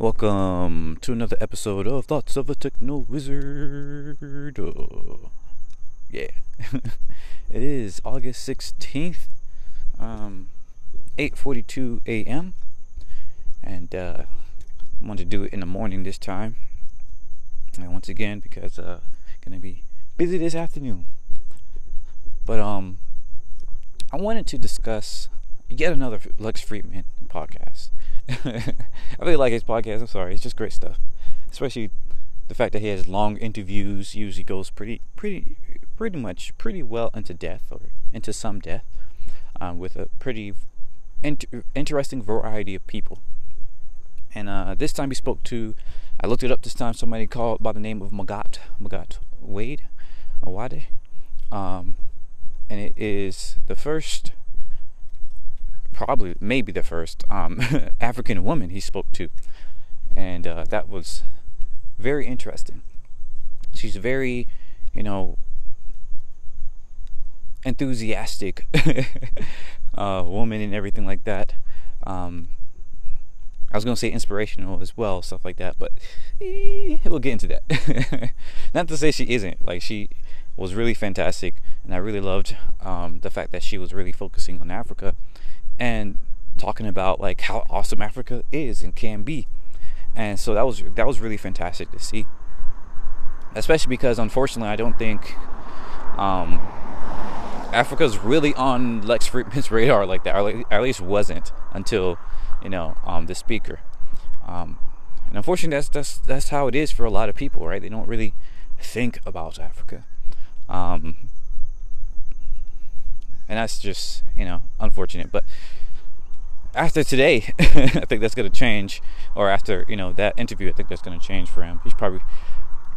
Welcome to another episode of Thoughts of a Techno Wizard. Oh, yeah, it is August sixteenth, um, eight forty-two a.m. And uh, I wanted to do it in the morning this time. And once again, because uh, gonna be busy this afternoon. But um, I wanted to discuss yet another Lex Fridman podcast. I really like his podcast. I'm sorry, it's just great stuff. Especially the fact that he has long interviews. Usually goes pretty, pretty, pretty much pretty well into death or into some death, um, with a pretty inter- interesting variety of people. And uh, this time he spoke to, I looked it up this time. Somebody called by the name of Magatte Magatte Wade, Wade, um, and it is the first probably maybe the first um, African woman he spoke to, and uh, that was very interesting. She's very, you know, enthusiastic uh, woman and everything like that. Um, I was gonna say inspirational as well, stuff like that, but eh, we'll get into that. Not to say she isn't. Like she was really fantastic, and I really loved um, the fact that she was really focusing on Africa and talking about like how awesome Africa is and can be. And so that was that was really fantastic to see. Especially because unfortunately I don't think um, Africa's really on Lex Fridman's radar like that, or at least wasn't until you know um, the speaker. Um, and unfortunately, that's that's that's how it is for a lot of people, right? They don't really think about Africa, um, and that's just you know unfortunate. But after today, I think that's going to change, or after you know that interview, I think that's going to change for him. He's probably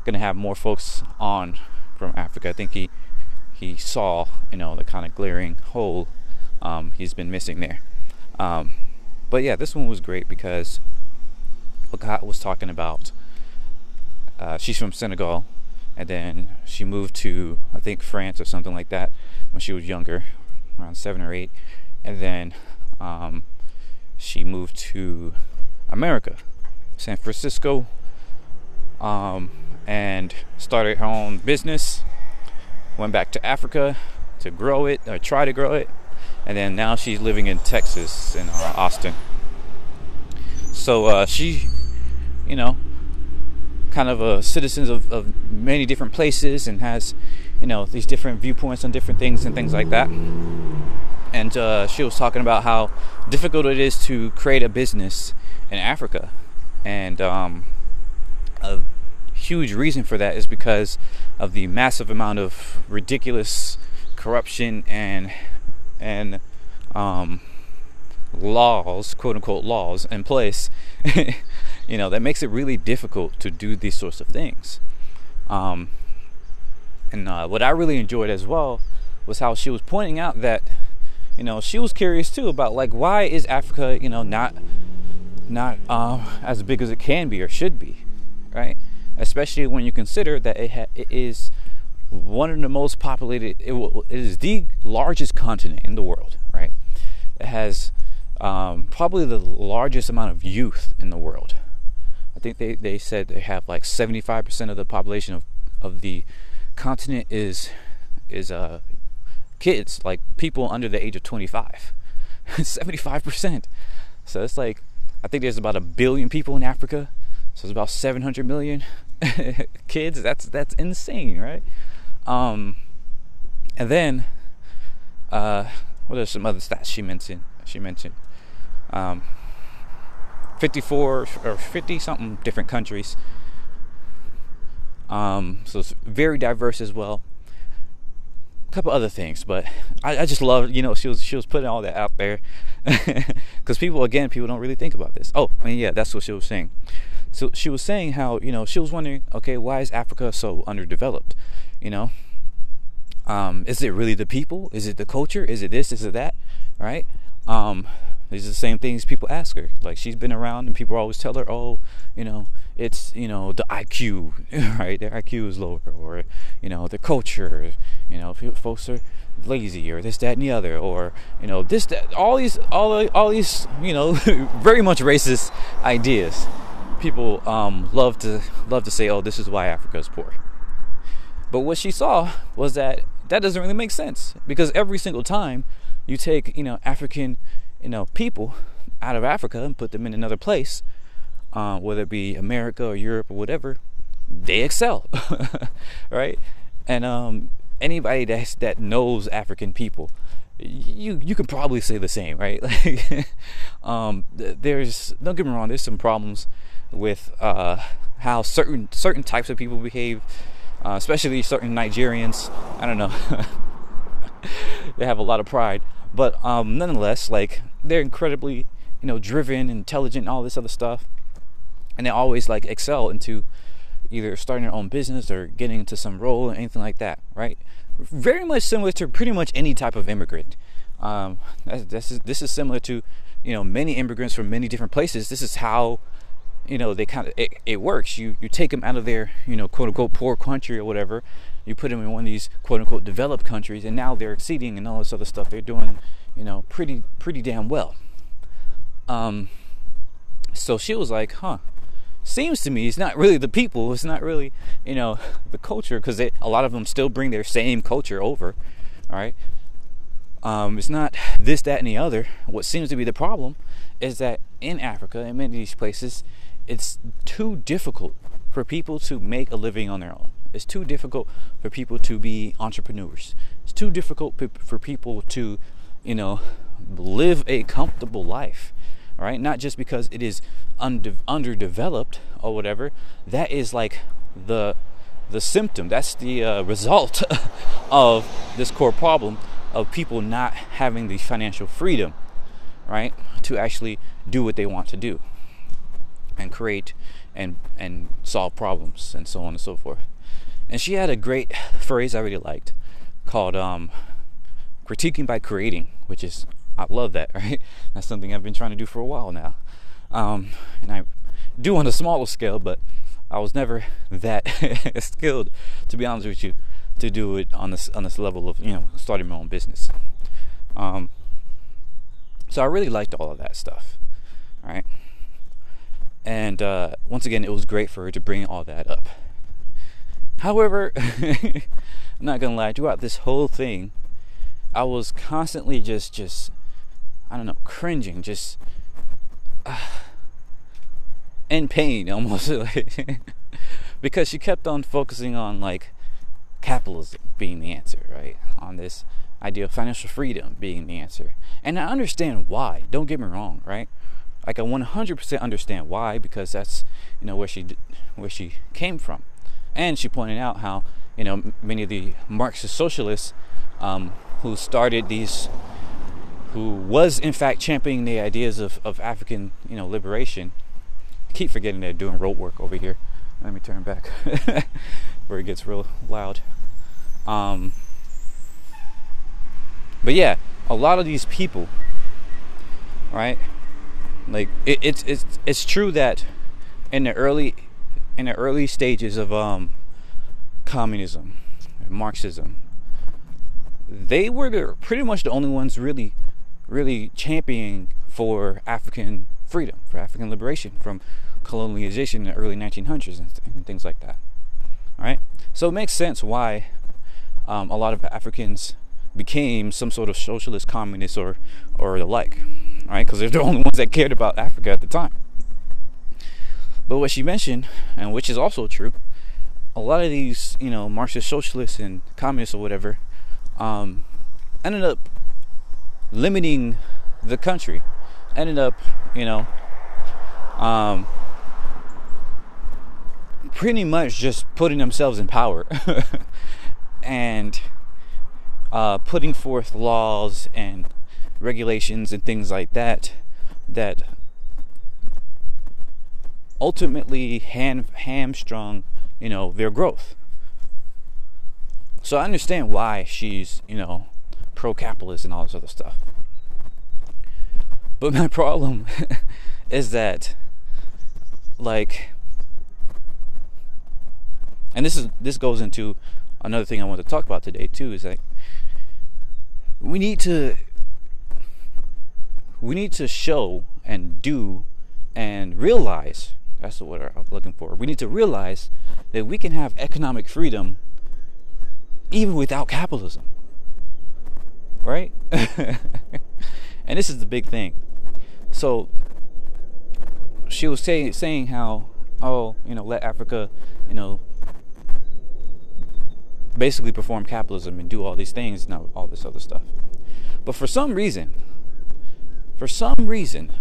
going to have more folks on from Africa. I think he he saw you know the kind of glaring hole um, he's been missing there. Um, but yeah, this one was great because Magatte was talking about. Uh, she's from Senegal, and then she moved to I think France or something like that when she was younger, around seven or eight, and then um, she moved to America, San Francisco, um, and started her own business. Went back to Africa to grow it, or try to grow it, and then now she's living in Texas, in uh, Austin. So uh, she, you know, kind of a citizen of, of many different places and has, you know, these different viewpoints on different things and things like that and uh, she was talking about how difficult it is to create a business in Africa, and um, a huge reason for that is because of the massive amount of ridiculous corruption and and um, laws, quote unquote laws, in place. you know that makes it really difficult to do these sorts of things. Um, and uh, what I really enjoyed as well was how she was pointing out that you know, she was curious too about like why is Africa, you know, not not um, as big as it can be or should be, right? Especially when you consider that it, ha- it is one of the most populated. It, will, it is the largest continent in the world, right? It has um, probably the largest amount of youth in the world. I think they, they said they have like 75% of the population of, of the continent is is uh, kids, like people under the age of 25. 75%. So it's like, I think there's about a billion people in Africa. So it's about 700 million kids. That's that's insane, right? Um, and then, uh, what are some other stats she mentioned? She mentioned um, 54 or 50 something different countries. Um, so it's very diverse as well A couple other things, but I, I just love, you know, she was she was putting all that out there because people, again, people don't really think about this. Oh, I mean, yeah, that's what she was saying. So she was saying how you know she was wondering, okay, why is Africa so underdeveloped? You know, um, is it really the people? Is it the culture? Is it this? Is it that? Right? Um, these are the same things people ask her. Like she's been around, and people always tell her, "Oh, you know, it's you know the IQ, right? Their IQ is lower, or you know the culture. You know, folks are lazy, or this, that, and the other, or you know this, that. All these, all all these, you know, very much racist ideas. people um, love to love to say, "Oh, this is why Africa is poor." But what she saw was that that doesn't really make sense because every single time you take you know African you know people out of Africa and put them in another place, uh, whether it be America or Europe or whatever, they excel, right? And um, anybody that that knows African people, you you can probably say the same, right? Like, um, there's don't get me wrong, there's some problems with uh, how certain certain types of people behave, uh, especially certain Nigerians. I don't know, they have a lot of pride, but um, nonetheless, like they're incredibly you know driven, intelligent, all this other stuff, and they always like excel into either starting their own business or getting into some role or anything like that, right? Very much similar to pretty much any type of immigrant. Um, this is this is similar to you know many immigrants from many different places. This is how you know they kind of it, it works. You you take them out of their you know quote unquote poor country or whatever. You put them in one of these quote unquote developed countries, and now they're exceeding and all this other stuff. They're doing you know pretty pretty damn well. Um, so she was like, huh seems to me it's not really the people it's not really you know the culture because a lot of them still bring their same culture over all right um, it's not this that and the other. What seems to be the problem is that in africa in many of these places it's too difficult for people to make a living on their own. It's too difficult for people to be entrepreneurs. It's too difficult for people to you know live a comfortable life all right? Not just because it is unde- underdeveloped or whatever. That is like the the symptom. That's the uh, result of this core problem of people not having the financial freedom right to actually do what they want to do and create and and solve problems and so on and so forth. And she had a great phrase i really liked called um, critiquing by creating which is I love that, right? That's something I've been trying to do for a while now. Um, and I do on a smaller scale, but I was never that skilled, to be honest with you, to do it on this on this level of you know starting my own business. Um, so I really liked all of that stuff, right? And uh, once again, it was great for her to bring all that up. However, I'm not gonna lie, throughout this whole thing, I was constantly just just I don't know, cringing, just uh, in pain almost, because she kept on focusing on like capitalism being the answer, right? On this idea of financial freedom being the answer, and I understand why. Don't get me wrong, right? Like I 100% understand why because that's you know where she where she came from, and she pointed out how you know many of the Marxist socialists um, who started these who was in fact championing the ideas of, of African, you know, liberation. I keep forgetting they're doing road work over here. Let me turn back where it gets real loud. Um, but yeah, a lot of these people, right? Like it, it's it's it's true that in the early in the early stages of um, communism, Marxism, they were the, pretty much the only ones really really championing for African freedom, for African liberation from colonialization in the early 1900s and, and things like that. All right, so it makes sense why um, a lot of Africans became some sort of socialist, communist, or or the like. All right, because they're the only ones that cared about Africa at the time. But what she mentioned, and which is also true, a lot of these, you know, Marxist socialists and communists or whatever, um, ended up limiting the country. Ended up, you know, um, pretty much just putting themselves in power and uh, putting forth laws and regulations and things like that that ultimately ham- hamstrung, you know, their growth. So I understand why she's, you know, pro capitalist and all this other stuff. But my problem is that, like, and this is this goes into another thing I want to talk about today too. Is like we need to we need to show and do and realize That's what I'm looking for. We need to realize that we can have economic freedom even without capitalism. Right? and this is the big thing. So she was saying saying how oh you know let Africa you know basically perform capitalism and do all these things and all this other stuff. But for some reason, for some reason,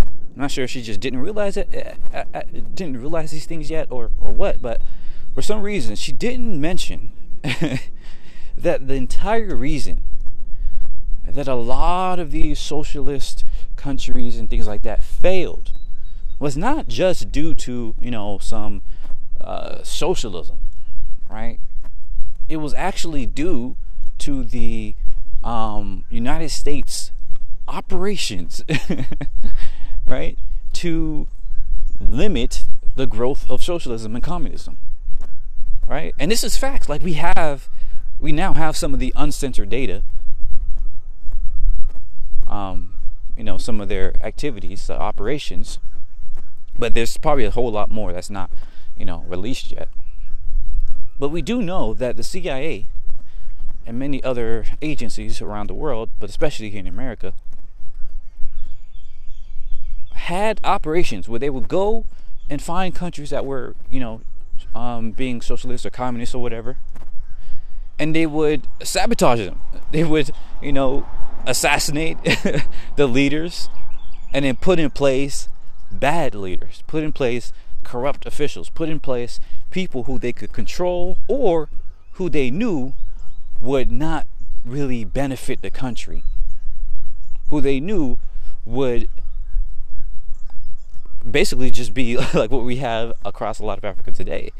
I'm not sure if she just didn't realize it, uh, uh, uh, didn't realize these things yet, or or what. But for some reason, she didn't mention that the entire reason that a lot of these socialist countries and things like that failed was not just due to you know some uh, socialism, right? It was actually due to the um, United States operations, right, to limit the growth of socialism and communism, right? And this is facts. Like we have, we now have some of the uncensored data. Um, you know, some of their activities, uh, operations but there's probably a whole lot more that's not, you know, released yet. But we do know that the CIA and many other agencies around the world, but especially here in America, had operations where they would go and find countries that were, you know, um, being socialist or communist or whatever, and they would sabotage them. They would, you know, assassinate the leaders and then put in place bad leaders, put in place corrupt officials, put in place people who they could control or who they knew would not really benefit the country, who they knew would basically just be like what we have across a lot of Africa today.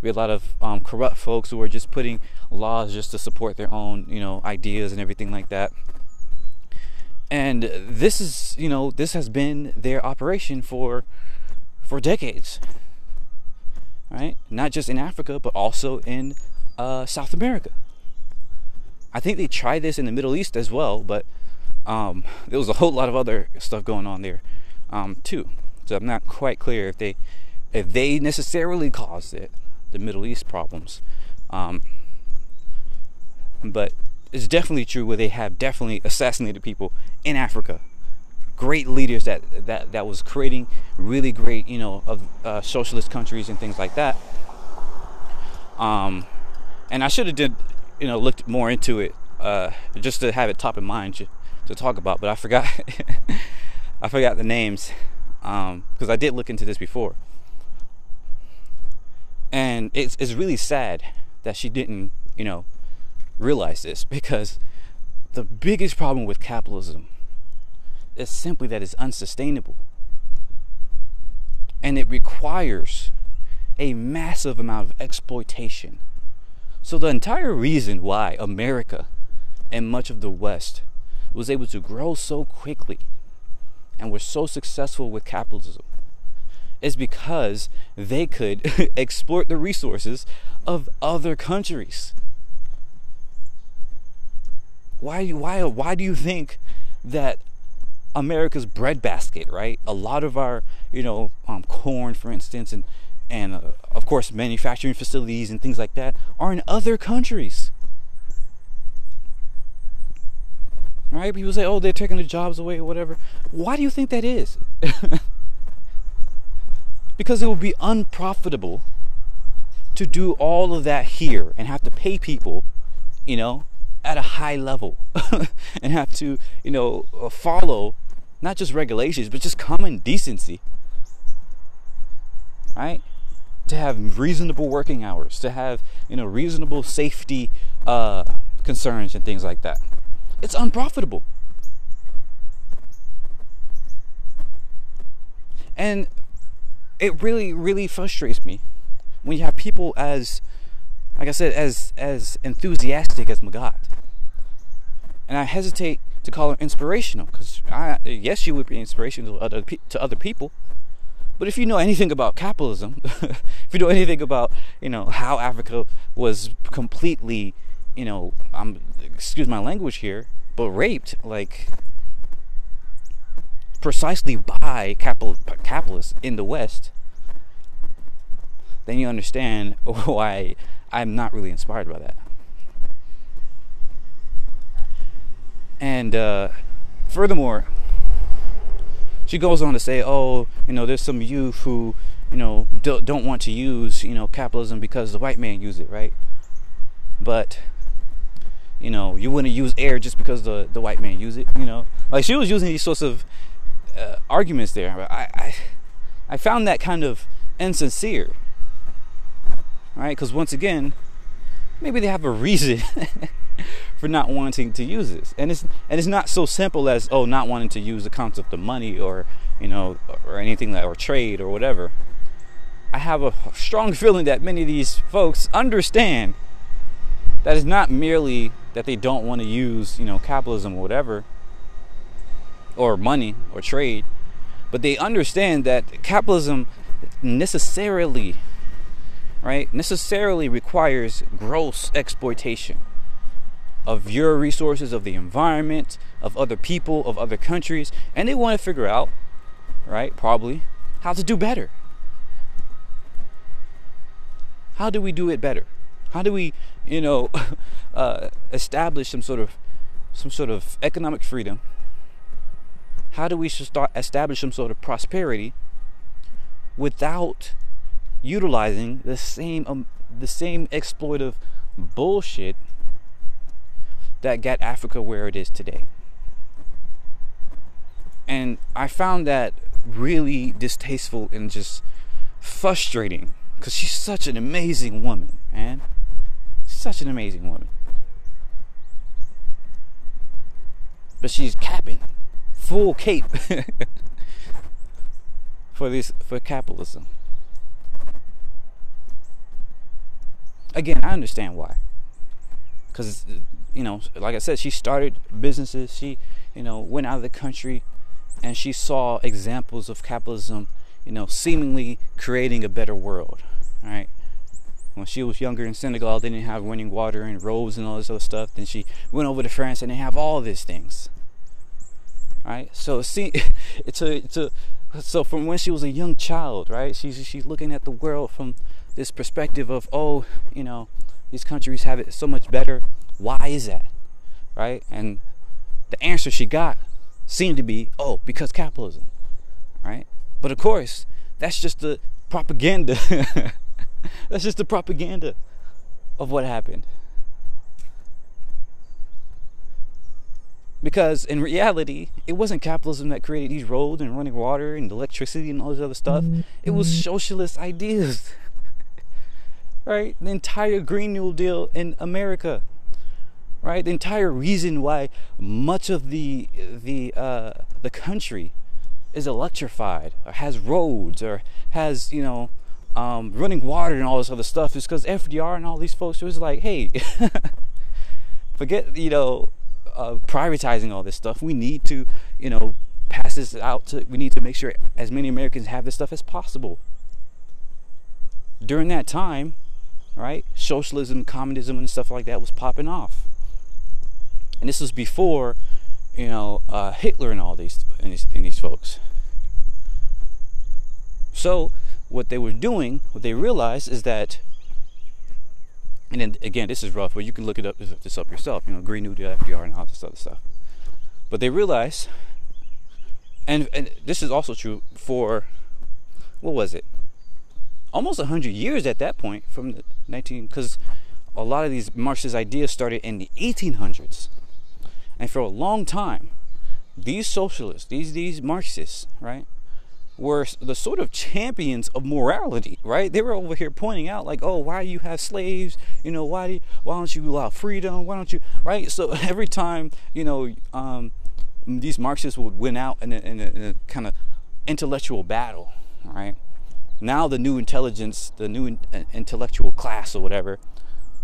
We have a lot of um, corrupt folks who are just putting laws just to support their own, you know, ideas and everything like that and this is you know this has been their operation for for decades right? Not just in africa but also in uh, south america. I think they tried this in the middle east as well but um, there was a whole lot of other stuff going on there um, too. So i'm not quite clear if they if they necessarily caused it the middle east problems um, but it's definitely true where they have definitely assassinated people in Africa. Great leaders that that that was creating really great, you know, of uh, socialist countries and things like that. Um, and I should have did, you know, looked more into it uh, just to have it top of mind to, to talk about. But I forgot, I forgot the names because um, I did look into this before, and it's it's really sad that she didn't, you know, realize this because the biggest problem with capitalism is simply that it's unsustainable. And it requires a massive amount of exploitation. So, the entire reason why America and much of the West was able to grow so quickly and were so successful with capitalism is because they could exploit the resources of other countries why why why do you think that America's breadbasket, right? A lot of our, you know, um, corn, for instance, and and uh, of course manufacturing facilities and things like that are in other countries. Right? People say, "Oh, they're taking the jobs away or whatever." Why do you think that is? because it would be unprofitable to do all of that here and have to pay people, you know, at a high level and have to, you know, uh, follow not just regulations, but just common decency. Right? To have reasonable working hours, to have, you know, reasonable safety uh, concerns and things like that. It's unprofitable. And it really, really frustrates me when you have people as, like I said, as as enthusiastic as Magatte, and I hesitate to call her inspirational because yes, she would be inspirational to other to other people. But if you know anything about capitalism, if you know anything about you know how Africa was completely, you know, I'm excuse my language here, but raped like precisely by capital, capitalists in the West, then you understand why I'm not really inspired by that. And uh, furthermore, she goes on to say, "Oh, you know, there's some youth who, you know, don't want to use, you know, capitalism because the white man use it, right? But, you know, you wouldn't use air just because the the white man use it, you know? Like she was using these sorts of uh, arguments there. I, I I found that kind of insincere, right? Because once again, maybe they have a reason." for not wanting to use this. And it's and it's not so simple as oh not wanting to use the concept of money or you know or anything that or trade or whatever. I have a strong feeling that many of these folks understand that it's not merely that they don't want to use, you know, capitalism or whatever or money or trade, but they understand that capitalism necessarily right necessarily requires gross exploitation of your resources, of the environment, of other people, of other countries, and they want to figure out, right, probably, how to do better. How do we do it better? How do we, you know, uh, establish some sort of some sort of economic freedom? How do we start establish some sort of prosperity without utilizing the same um, the same exploitive bullshit that got Africa where it is today. And I found that really distasteful and just frustrating because she's such an amazing woman, man. Such an amazing woman. But she's capping full cape for this for capitalism. Again, I understand why. Cuz you know, like I said, she started businesses. She, you know, went out of the country and she saw examples of capitalism, you know, seemingly creating a better world, right? When she was younger in Senegal, they didn't have running water and roads and all this other stuff. Then she went over to France and they have all these things, right? So see, it's a, it's a, so from when she was a young child, right? She's she's looking at the world from this perspective of, oh, you know, these countries have it so much better why is that? Right? And the answer she got seemed to be, oh, because capitalism. Right? But of course, that's just the propaganda. that's just the propaganda of what happened. Because in reality, it wasn't capitalism that created these roads and running water and electricity and all this other stuff. It was mm-hmm. socialist ideas. Right? The entire Green New Deal in America right? The entire reason why much of the the uh, the country is electrified or has roads or has you know um, running water and all this other stuff is because FDR and all these folks was like, hey, forget you know uh, privatizing all this stuff. We need to you know pass this out to. We need to make sure as many Americans have this stuff as possible. During that time, right, socialism, communism, and stuff like that was popping off and this was before you know uh, Hitler and all these and, these and these folks. So what they were doing, what they realized is that, and then again, this is rough, but you can look it up this up yourself. You know, Green New Deal, FDR, and all this other stuff. But they realized, and and this is also true for, what was it? Almost hundred years at that point from the 19, because a lot of these Marxist ideas started in the 1800s. And for a long time, these socialists, these these Marxists, right, were the sort of champions of morality, right? They were over here pointing out, like, oh, why do you have slaves? You know, why do you, why don't you allow freedom? Why don't you, right? So every time, you know, um, these Marxists would win out in a, in a, in a kind of intellectual battle, right? Now the new intelligence, the new in, uh, intellectual class or whatever,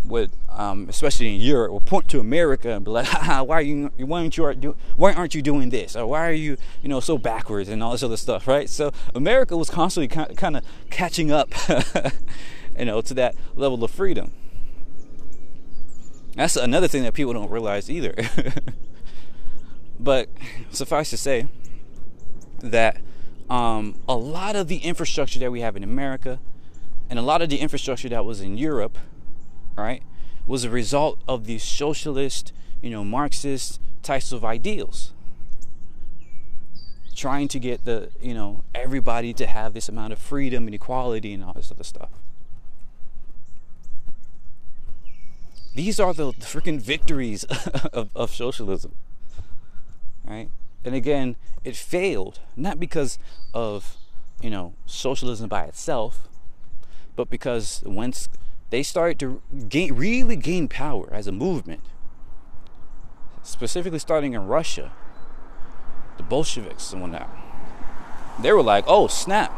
would, um, especially in Europe, will point to America and be like, "Why are you? Why aren't you? Why aren't you doing this? Or why are you, you know, so backwards and all this other stuff, right?" So America was constantly kind of catching up, you know, to that level of freedom. That's another thing that people don't realize either. but suffice to say that um, a lot of the infrastructure that we have in America And a lot of the infrastructure that was in Europe, right, was a result of these socialist, you know, Marxist types of ideals. Trying to get the, you know, everybody to have this amount of freedom and equality and all this other stuff. These are the freaking victories of, of socialism. Right? And again, it failed, not because of, you know, socialism by itself, but because once they started to gain, really gain power as a movement, specifically starting in Russia, the Bolsheviks and whatnot, they were like, oh, snap.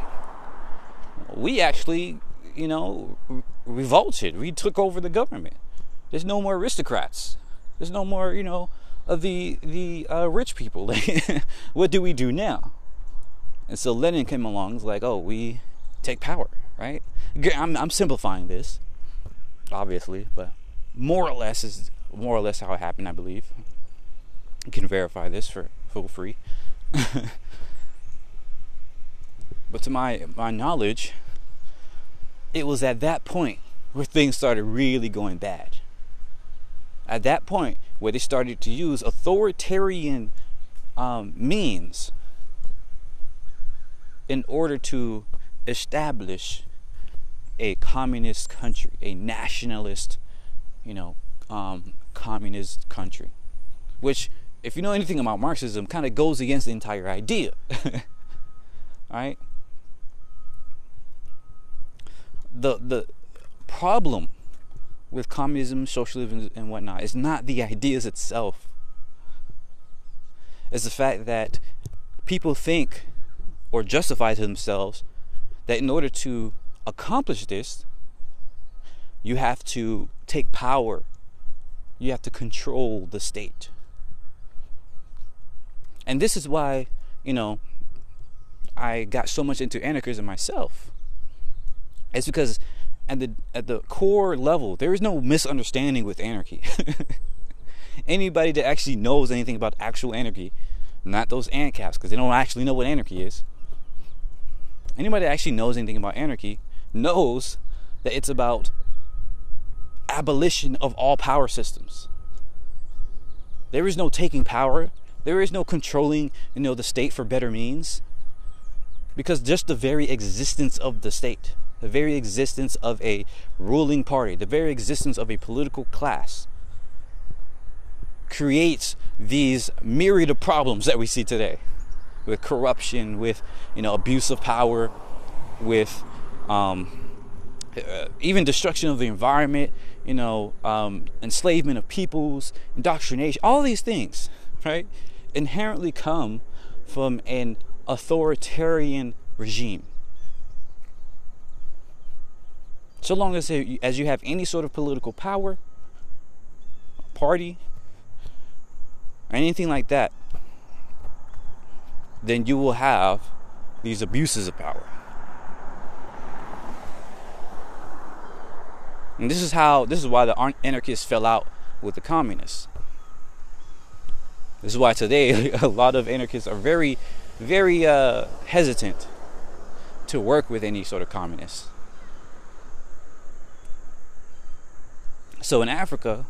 We actually, you know, revolted. We took over the government. There's no more aristocrats. There's no more, you know, the the uh, rich people. what do we do now? And so Lenin came along, It's like, oh, we take power, right? I'm, I'm simplifying this, obviously, but more or less is more or less how it happened, I believe. You can verify this for for free. but to my my knowledge, it was at that point where things started really going bad at that point where they started to use authoritarian um, means in order to establish a communist country, a nationalist, you know, um, communist country, which, if you know anything about Marxism, kind of goes against the entire idea. right? The the problem with communism, socialism, and whatnot is not the ideas itself. It's the fact that people think or justify to themselves that in order to accomplish this, you have to take power, you have to control the state. And this is why, you know, I got so much into anarchism myself. It's because at the at the core level, there is no misunderstanding with anarchy. Anybody that actually knows anything about actual anarchy, not those ANCAPs, because they don't actually know what anarchy is. Anybody that actually knows anything about anarchy knows that it's about abolition of all power systems. There is no taking power. There is no controlling, you know, the state for better means. Because just the very existence of the state the very existence of a ruling party, the very existence of a political class creates these myriad of problems that we see today with corruption, with you know abuse of power, with um, uh, even destruction of the environment, you know, um, enslavement of peoples, indoctrination, all these things, right, inherently come from an authoritarian regime. So long as, as you have any sort of political power, party, or anything like that, then you will have these abuses of power. And this is how this is why the anarchists fell out with the communists. This is why today a lot of anarchists are very, very uh, hesitant to work with any sort of communists. So in Africa,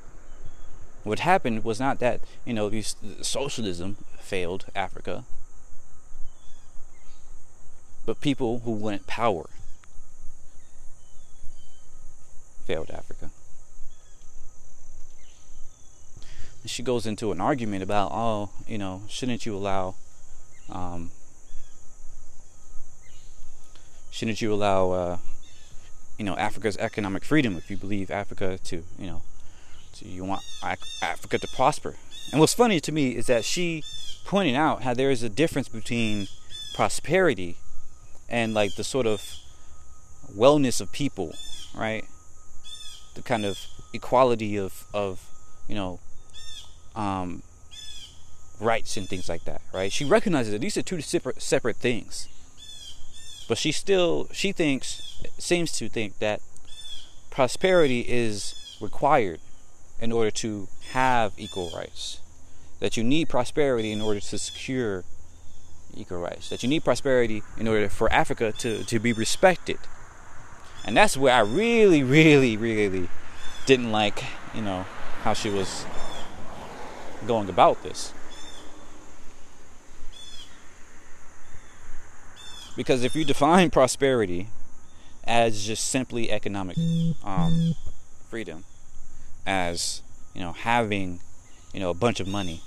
what happened was not that you know socialism failed Africa, but people who wanted power failed Africa. And she goes into an argument about, oh, you know, shouldn't you allow, um, shouldn't you allow uh, you know Africa's economic freedom if you believe Africa to you know to, you want Africa to prosper. And what's funny to me is that she pointed out how there is a difference between prosperity and like the sort of wellness of people, right? The kind of equality of of you know um, rights and things like that, right? She recognizes that these are two separate separate things. But she still she thinks seems to think that prosperity is required in order to have equal rights. That you need prosperity in order to secure equal rights. That you need prosperity in order for Africa to, to be respected. And that's where I really, really, really didn't like, you know, how she was going about this. Because if you define prosperity as just simply economic um, freedom, as you know, having you know a bunch of money,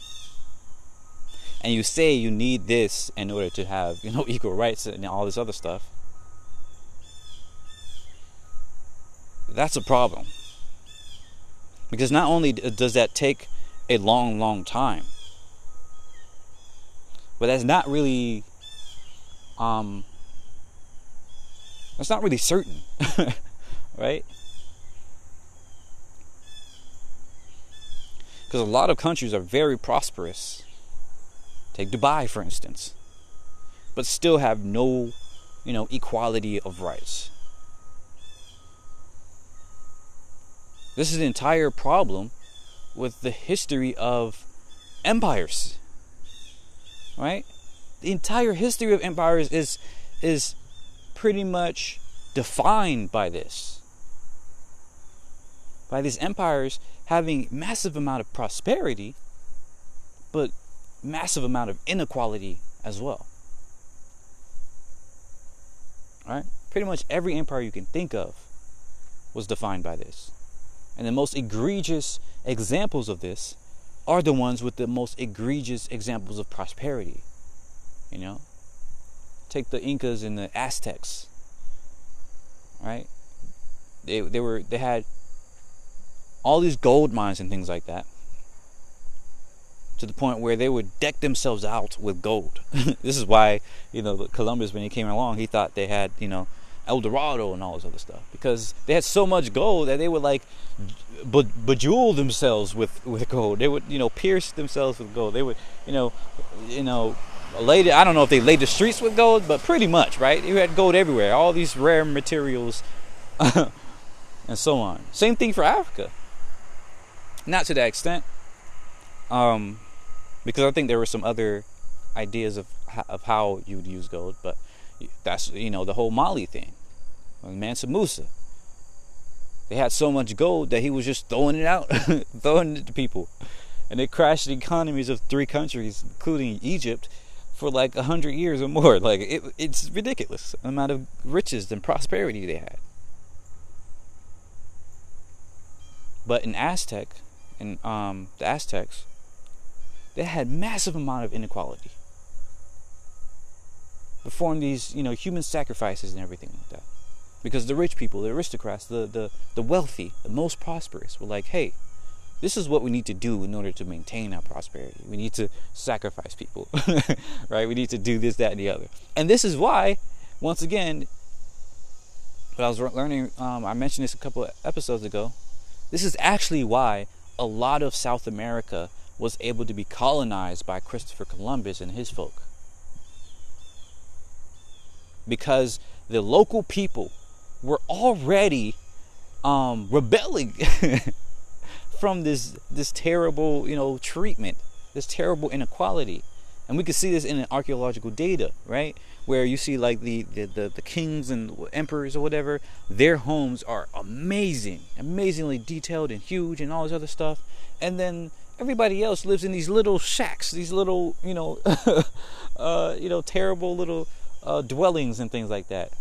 and you say you need this in order to have you know equal rights and all this other stuff, that's a problem. Because not only does that take a long, long time, but that's not really, um, that's not really certain, right? Because a lot of countries are very prosperous. Take Dubai, for instance, but still have no, you know, equality of rights. This is the entire problem with the history of empires. Right? The entire history of empires is is pretty much defined by this. By these empires having massive amount of prosperity, but massive amount of inequality as well. Right? Pretty much every empire you can think of was defined by this. And the most egregious examples of this are the ones with the most egregious examples of prosperity. You know? Take the Incas and the Aztecs. Right? They they were they had all these gold mines and things like that. To the point where they would deck themselves out with gold. this is why, you know, Columbus when he came along, he thought they had, you know, El Dorado and all this other stuff because they had so much gold that they would like bejewel themselves with with gold. They would you know pierce themselves with gold. They would you know you know lay I don't know if they laid the streets with gold, but pretty much right. You had gold everywhere. All these rare materials and so on. Same thing for Africa. Not to that extent, um, because I think there were some other ideas of of how you would use gold, but that's you know the whole Mali thing. Mansa Musa. They had so much gold that he was just throwing it out, throwing it to people, and it crashed the economies of three countries, including Egypt, for like a hundred years or more. Like it, it's ridiculous the amount of riches and prosperity they had. But in Aztec, in um, the Aztecs, they had massive amount of inequality perform these, you know, human sacrifices and everything like that. Because the rich people, the aristocrats, the, the, the wealthy, the most prosperous were like, hey, this is what we need to do in order to maintain our prosperity. We need to sacrifice people, right? We need to do this, that, and the other. And this is why, once again, but I was learning, um, I mentioned this a couple of episodes ago. This is actually why a lot of South America was able to be colonized by Christopher Columbus and his folk because the local people were already um, rebelling from this this terrible you know treatment, this terrible inequality, and we can see this in archaeological data, right? Where you see like the, the the, the kings and emperors or whatever, their homes are amazing, amazingly detailed and huge and all this other stuff, and then everybody else lives in these little shacks, these little you know, uh, you know terrible little uh, dwellings and things like that.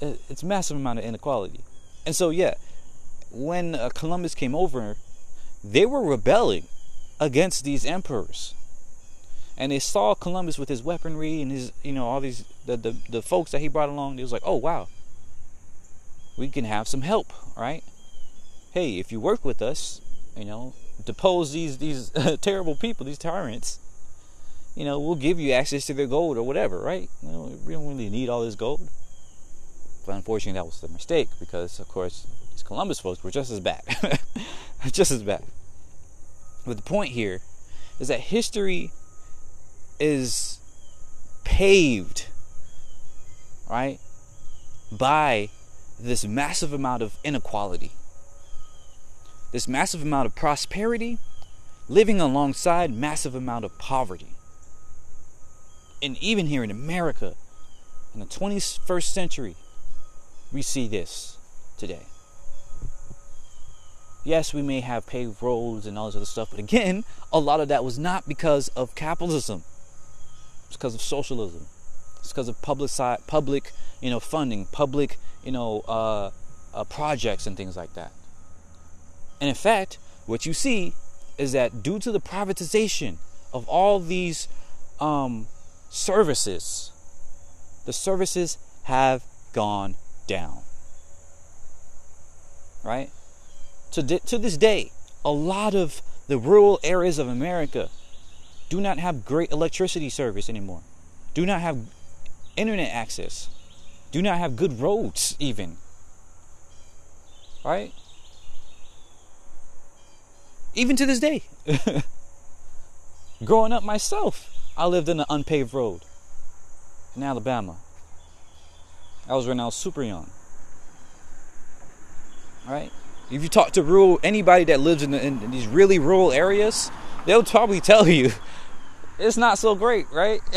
It's massive amount of inequality, and so yeah, when uh, Columbus came over, they were rebelling against these emperors, and they saw Columbus with his weaponry and his you know all these the the, the folks that he brought along. They was like, oh wow, we can have some help, right? Hey, if you work with us, you know, depose these these terrible people, these tyrants you know, we'll give you access to their gold or whatever, right? You know, we don't really need all this gold. But unfortunately, that was the mistake because, of course, these Columbus folks were just as bad. just as bad. But the point here is that history is paved, right, by this massive amount of inequality, this massive amount of prosperity living alongside massive amount of poverty and even here in America, In the 21st century, we see this today. Yes, we may have paved roads and all this other stuff, but again, a lot of that was not because of capitalism. It's because of socialism. It's because of public side, public, you know, funding, public, you know, uh, uh, projects and things like that. And in fact, what you see is that due to the privatization of all these um, services, the services have gone down. Right? To, di- to this day, a lot of the rural areas of America do not have great electricity service anymore, do not have internet access, do not have good roads, even. Right? Even to this day. Growing up myself, I lived in an unpaved road in Alabama. I was when I was super young. Right? If you talk to rural anybody that lives in, the, in these really rural areas, they'll probably tell you it's not so great, right?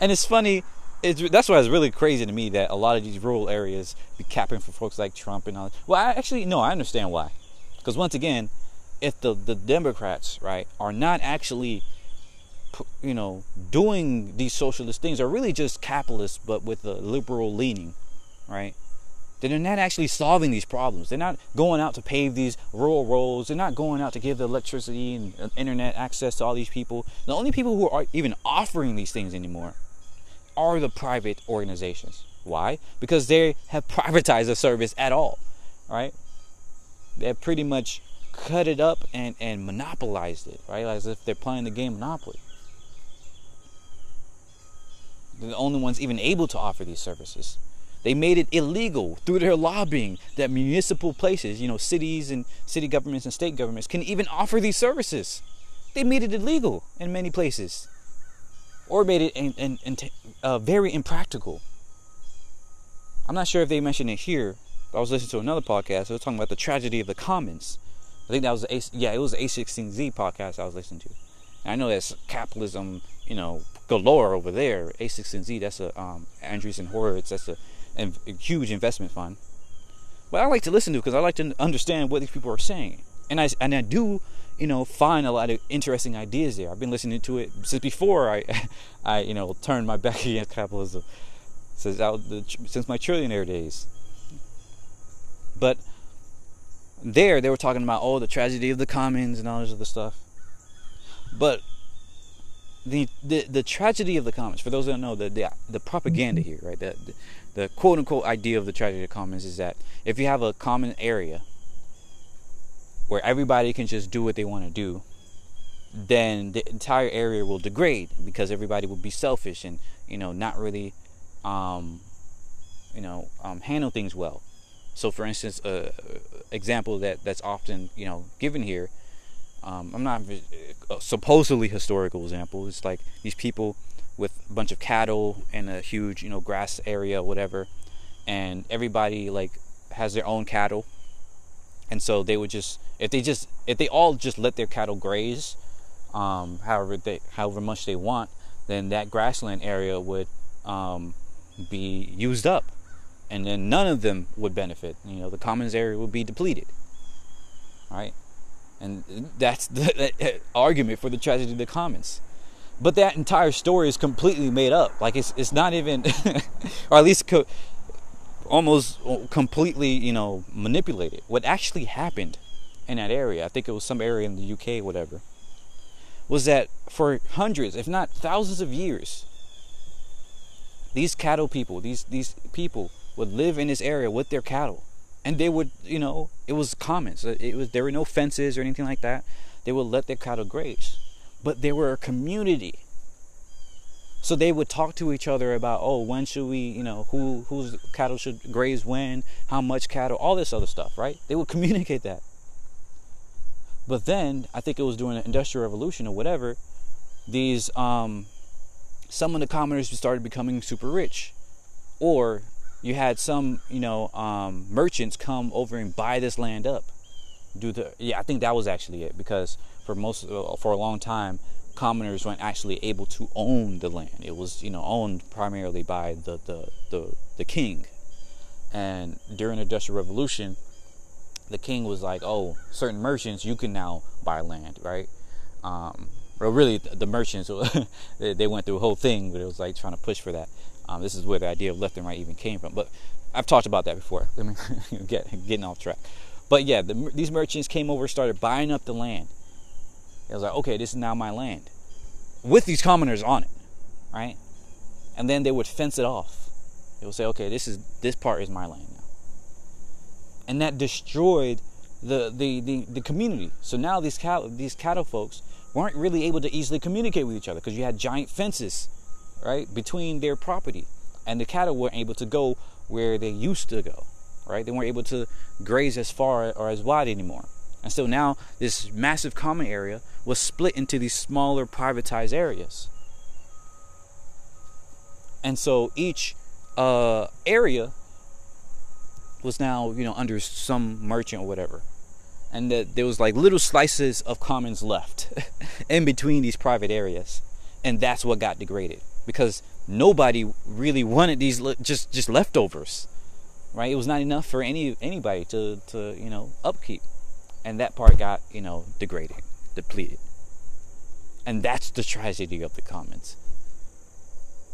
and it's funny. It's, that's why it's really crazy to me that a lot of these rural areas be capping for folks like Trump and all. That. Well, I actually no, I understand why. Because once again, if the the Democrats right are not actually you know doing these socialist things are really just capitalists but with a liberal leaning right they're not actually solving these problems they're not going out to pave these rural roads they're not going out to give the electricity and uh, internet access to all these people the only people who are even offering these things anymore are the private organizations why because they have privatized the service at all right they have pretty much cut it up and, and monopolized it, right? As if they're playing the game Monopoly. They're the only ones even able to offer these services. They made it illegal through their lobbying that municipal places, you know, cities and city governments and state governments can even offer these services. They made it illegal in many places, or made it in, in, in, uh, very impractical. I'm not sure if they mentioned it here, but I was listening to another podcast. They were talking about the tragedy of the commons I think that was a yeah, it was the A16Z podcast I was listening to. And I know that's capitalism, you know, galore over there. A16Z, that's a um, Andreessen Horowitz, that's a, a, huge investment fund. But I like to listen to because I like to understand what these people are saying, and I and I do, you know, find a lot of interesting ideas there. I've been listening to it since before I, I you know, turned my back against capitalism, since out the, since my trillionaire days. But there they were talking about oh the tragedy of the commons and all this other stuff but the, the the tragedy of the commons for those that don't know the the, the propaganda here right the, quote unquote idea of the tragedy of commons is that if you have a common area where everybody can just do what they want to do then the entire area will degrade because everybody will be selfish and you know not really um, you know um, handle things well so, for instance, a uh, example that that's often you know given here. Um, I'm not a supposedly historical example. It's like these people with a bunch of cattle and a huge you know grass area, whatever, and everybody like has their own cattle, and so they would just if they just if they all just let their cattle graze, um, however they however much they want, then that grassland area would um, be used up and then none of them would benefit. You know, the commons area would be depleted. Right? And that's the argument for the tragedy of the commons. But that entire story is completely made up. Like it's it's not even, or at least co- almost uh, completely, you know, manipulated. What actually happened in that area, I think it was some area in the UK, whatever, was that for hundreds, if not thousands of years, these cattle people, these these people would live in this area with their cattle and they would you know it was common so it was there were no fences or anything like that they would let their cattle graze but they were a community. So they would talk to each other about oh when should we you know who whose cattle should graze when how much cattle all this other stuff right? They would communicate that. But then i think it was during the industrial revolution or whatever these um some of the commoners started becoming super rich. Or you had some, you know, um, merchants come over and buy this land up. Do the yeah, I think that was actually it because for most uh, for a long time, commoners weren't actually able to own the land. It was, you know, owned primarily by the the the, the king. And during the Industrial Revolution, the king was like, "Oh, certain merchants, you can now buy land, right?" Um, well, really, the merchants they went through a whole thing, but it was like trying to push for that. Um, this is where the idea of left and right even came from. But I've talked about that before. Let me get getting off track. But yeah, the, these merchants came over, started buying up the land. It was like, okay, this is now my land, with these commoners on it, right? And then they would fence it off. They would say, okay, this is this part is my land now, and that destroyed the the the, the community. So now these cattle these cattle folks weren't really able to easily communicate with each other because you had giant fences, right, between their property, and the cattle weren't able to go where they used to go, right? They weren't able to graze as far or as wide anymore. And so now this massive common area was split into these smaller privatized areas. And so each uh, area was now, you know, under some merchant or whatever. And that there was like little slices of commons left in between these private areas. And that's what got degraded because nobody really wanted these just just leftovers. Right? It was not enough for any anybody to to, you know, upkeep and that part got you know degraded depleted. And that's the tragedy of the commons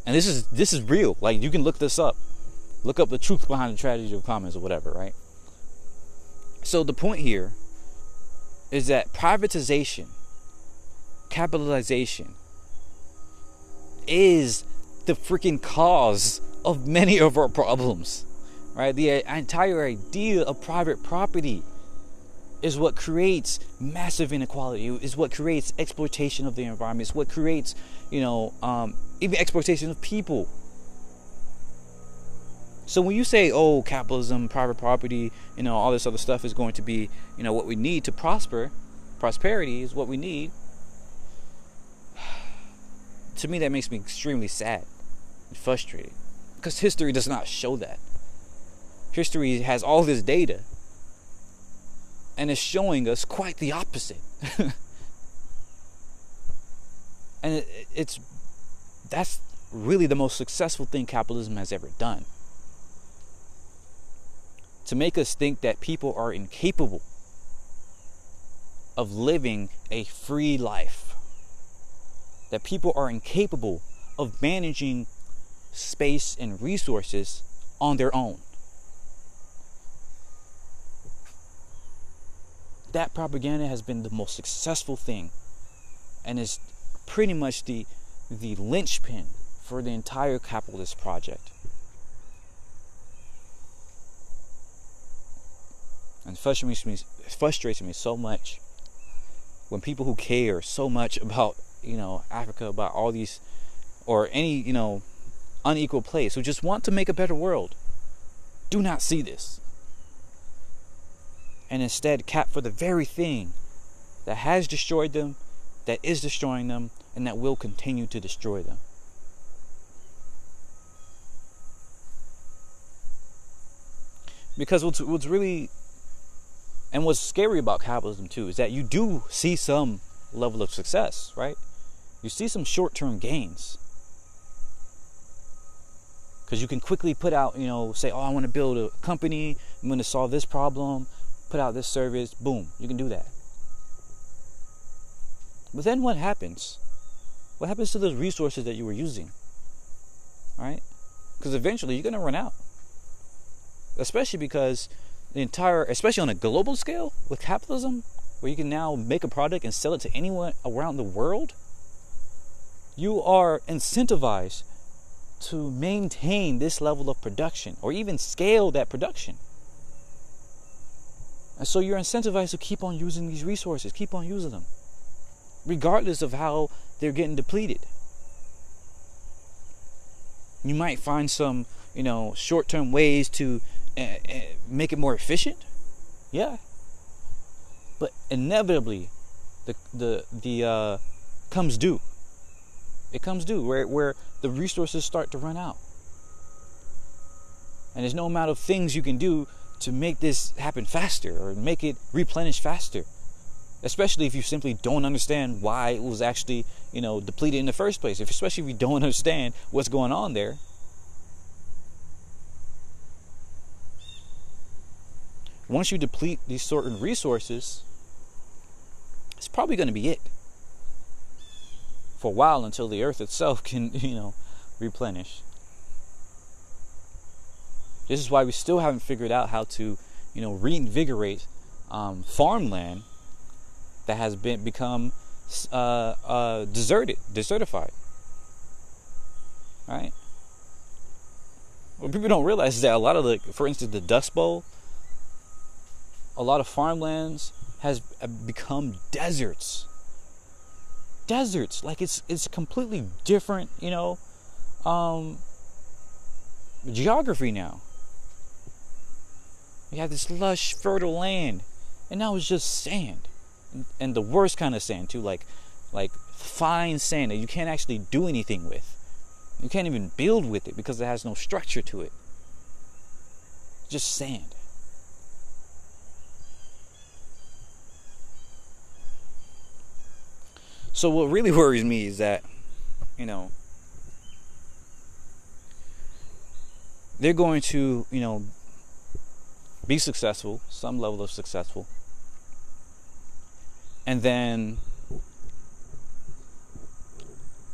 and this is this is real. Like you can look this up. Look up the truth behind the tragedy of commons or whatever right? So the point here is that privatization capitalization is the freaking cause of many of our problems right? The entire idea of private property is what creates massive inequality is what creates exploitation of the environment is what creates you know um, even exploitation of people. So when you say oh capitalism private property you know all this other stuff is going to be you know what we need to prosper prosperity is what we need to me that makes me extremely sad and frustrated because history does not show that. History has all this data and is showing us quite the opposite. and it, it's that's really the most successful thing capitalism has ever done. To make us think that people are incapable of living a free life. That people are incapable of managing space and resources on their own. That propaganda has been the most successful thing and is pretty much the the linchpin for the entire capitalist project. And frustrates me, frustrates me so much when people who care so much about you know Africa, about all these, or any you know unequal place, who just want to make a better world, do not see this and instead cap for the very thing that has destroyed them, that is destroying them, and that will continue to destroy them. Because what's, what's really, and what's scary about capitalism too, is that you do see some level of success, right? You see some short term gains. Because you can quickly put out, you know, say, oh, I want to build a company, I'm going to solve this problem, put out this service, boom, you can do that. But then what happens? What happens to those resources that you were using? Right? Because eventually you're going to run out. Especially because the entire, especially on a global scale with capitalism, where you can now make a product and sell it to anyone around the world, you are incentivized to maintain this level of production or even scale that production. And so you're incentivized to keep on using these resources, keep on using them, regardless of how they're getting depleted. You might find some, you know, short-term ways to uh, uh, make it more efficient. Yeah. But inevitably, the the the uh, comes due. It comes due where where the resources start to run out, and there's no amount of things you can do to make this happen faster or make it replenish faster. Especially if you simply don't understand why it was actually you know, depleted in the first place. If especially if you don't understand what's going on there. Once you deplete these certain resources, it's probably going to be it for a while until the earth itself can, you know, replenish. This is why we still haven't figured out how to, you know, reinvigorate um, farmland that has been become uh, uh, deserted, desertified. Right? What people don't realize is that a lot of the, for instance, the Dust Bowl, a lot of farmlands has become deserts. Deserts, like it's it's completely different, you know, um, geography now. We have this lush, fertile land, and now it's just sand, and, and the worst kind of sand too, like like fine sand that you can't actually do anything with. You can't even build with it because it has no structure to it. Just sand. So what really worries me is that, you know, they're going to, you know, be successful, some level of successful, and then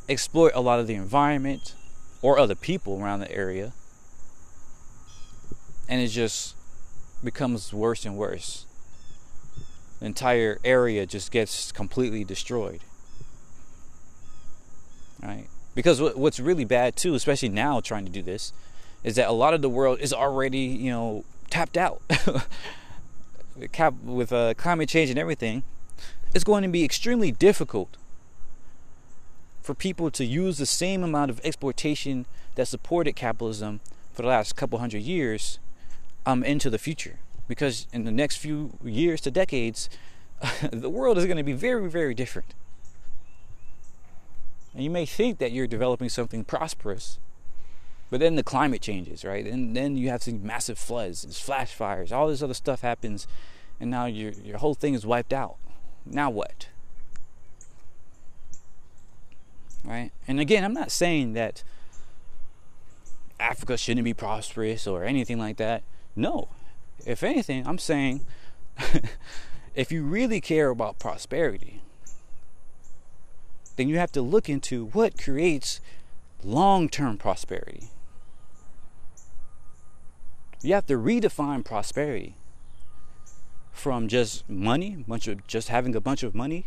exploit a lot of the environment or other people around the area, and it just becomes worse and worse. The entire area just gets completely destroyed. Right? Because what's really bad too, especially now trying to do this, is that a lot of the world is already, you know, tapped out. With uh, climate change and everything, it's going to be extremely difficult for people to use the same amount of exploitation that supported capitalism for the last couple hundred years um, into the future. Because in the next few years to decades, the world is going to be very, very different. And you may think that you're developing something prosperous, but then the climate changes, right? And then you have some massive floods, and flash fires, all this other stuff happens, and now your your whole thing is wiped out. Now what? Right? And again, I'm not saying that Africa shouldn't be prosperous or anything like that. No. If anything, I'm saying if you really care about prosperity, then you have to look into what creates long term prosperity. You have to redefine prosperity from just money, bunch of just having a bunch of money,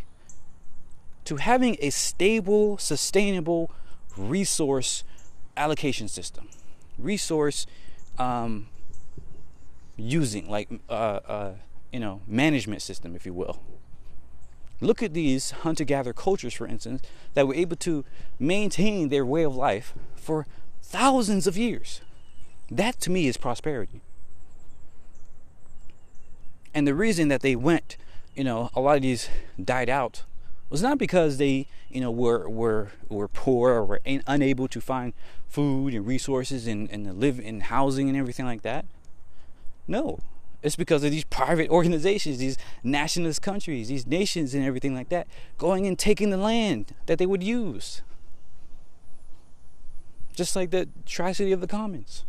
to having a stable, sustainable resource allocation system, resource um, using, like uh, uh, you know, management system, if you will. Look at these hunter gatherer cultures, for instance, that were able to maintain their way of life for thousands of years. That to me is prosperity. And the reason that they went, you know, a lot of these died out was not because they, you know, were were were poor or were unable to find food and resources and, and live in housing and everything like that. No. It's because of these private organizations, these nationalist countries, these nations and everything like that, going and taking the land that they would use. Just like the City of the Commons.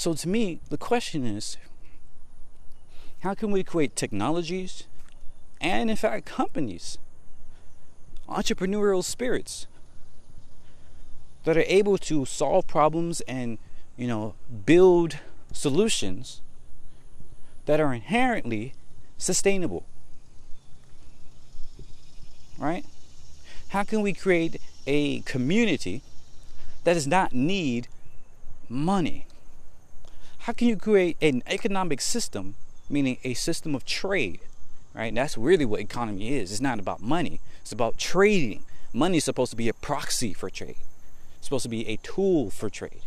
So to me, the question is how can we create technologies and, in fact, companies, entrepreneurial spirits that are able to solve problems and, you know, build solutions that are inherently sustainable? Right? How can we create a community that does not need money? How can you create an economic system, meaning a system of trade, right? That's really what economy is. It's not about money, it's about trading. Money is supposed to be a proxy for trade, it's supposed to be a tool for trade.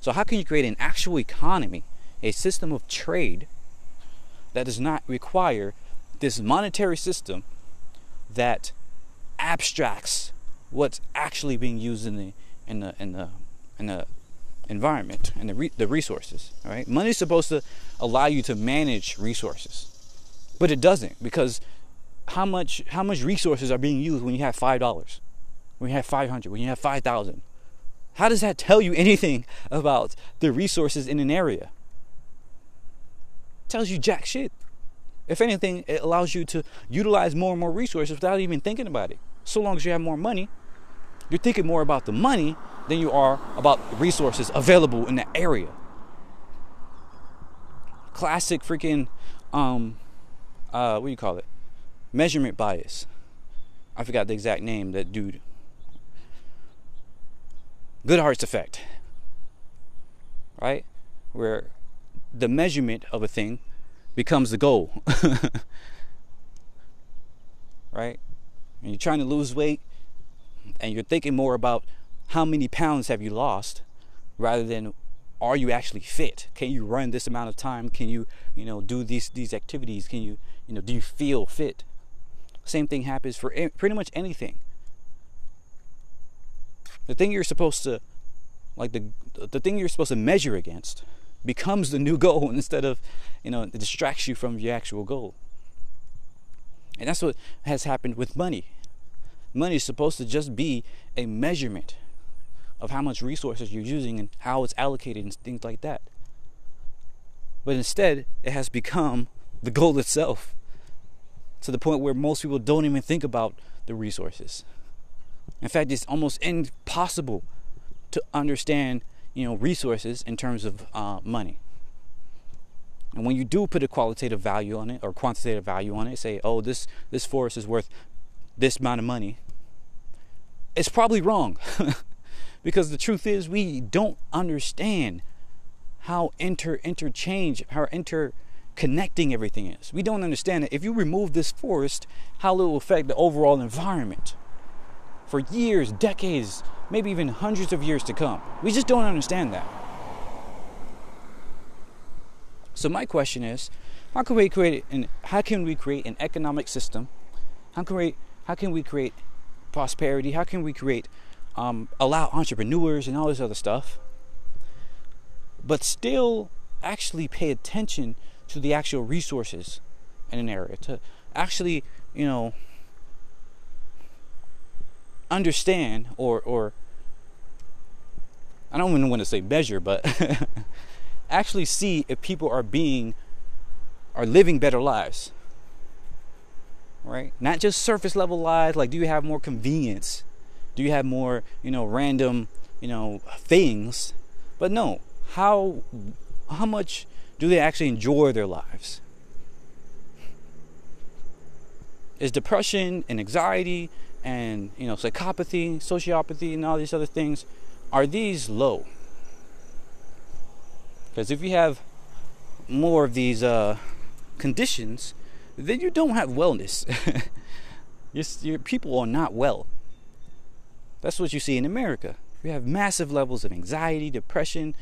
So, how can you create an actual economy, a system of trade that does not require this monetary system that abstracts what's actually being used in the in the in the in the environment and the, re- the resources. All right, money is supposed to allow you to manage resources, but it doesn't because how much how much resources are being used when you have five dollars, when you have five hundred, when you have five thousand. How does that tell you anything about the resources in an area? Tells you jack shit. If anything, it allows you to utilize more and more resources without even thinking about it. So long as you have more money, you're thinking more about the money than you are about resources available in the area. Classic freaking um uh what do you call it? Measurement bias. I forgot the exact name that dude. Goodhart's effect. Right? Where the measurement of a thing becomes the goal. right? And you're trying to lose weight and you're thinking more about how many pounds have you lost rather than are you actually fit? Can you run this amount of time? Can you, you know, do these these activities? Can you, you know, do you feel fit? Same thing happens for pretty much anything. The thing you're supposed to like the the thing you're supposed to measure against becomes the new goal instead of, you know, it distracts you from your actual goal. And that's what has happened with money. Money is supposed to just be a measurement of how much resources you're using and how it's allocated and things like that. But instead, it has become the goal itself to the point where most people don't even think about the resources. In fact, it's almost impossible to understand, you know, resources in terms of uh, money. And when you do put a qualitative value on it or quantitative value on it, say, oh, this this forest is worth this amount of money, it's probably wrong. because the truth is we don't understand how inter interchange, how interconnecting everything is. We don't understand that if you remove this forest, how it will affect the overall environment for years, decades, maybe even hundreds of years to come. We just don't understand that. So my question is, how can we create an how can we create an economic system? How can we how can we create prosperity? How can we create um, allow entrepreneurs and all this other stuff, but still actually pay attention to the actual resources in an area to actually you know understand or or I don't even want to say measure, but actually see if people are being are living better lives. Right? Not just surface level lives, like do you have more convenience? Do you have more, you know, random, you know, things? But no, how how much do they actually enjoy their lives? Is depression and anxiety and you know psychopathy, sociopathy, and all these other things are these low? Because if you have more of these uh, conditions, then you don't have wellness. your, people are not well. That's what you see in America. We have massive levels of anxiety, depression,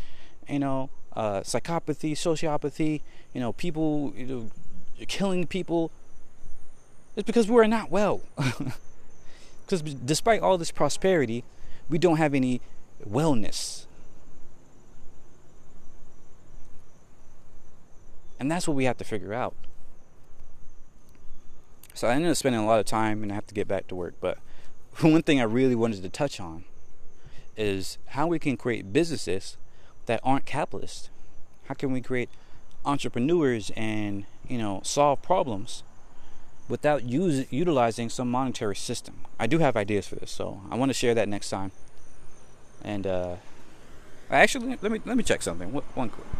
you know, uh, psychopathy, sociopathy. You know, people you know, killing people. It's because we are not well. Because despite all this prosperity, we don't have any wellness. And that's what we have to figure out. So I ended up spending a lot of time and I have to get back to work. But one thing I really wanted to touch on is how we can create businesses that aren't capitalist. How can we create entrepreneurs and you know solve problems without use, utilizing some monetary system? I do have ideas for this, so I want to share that next time. And uh, actually, let me let me check something. One quick.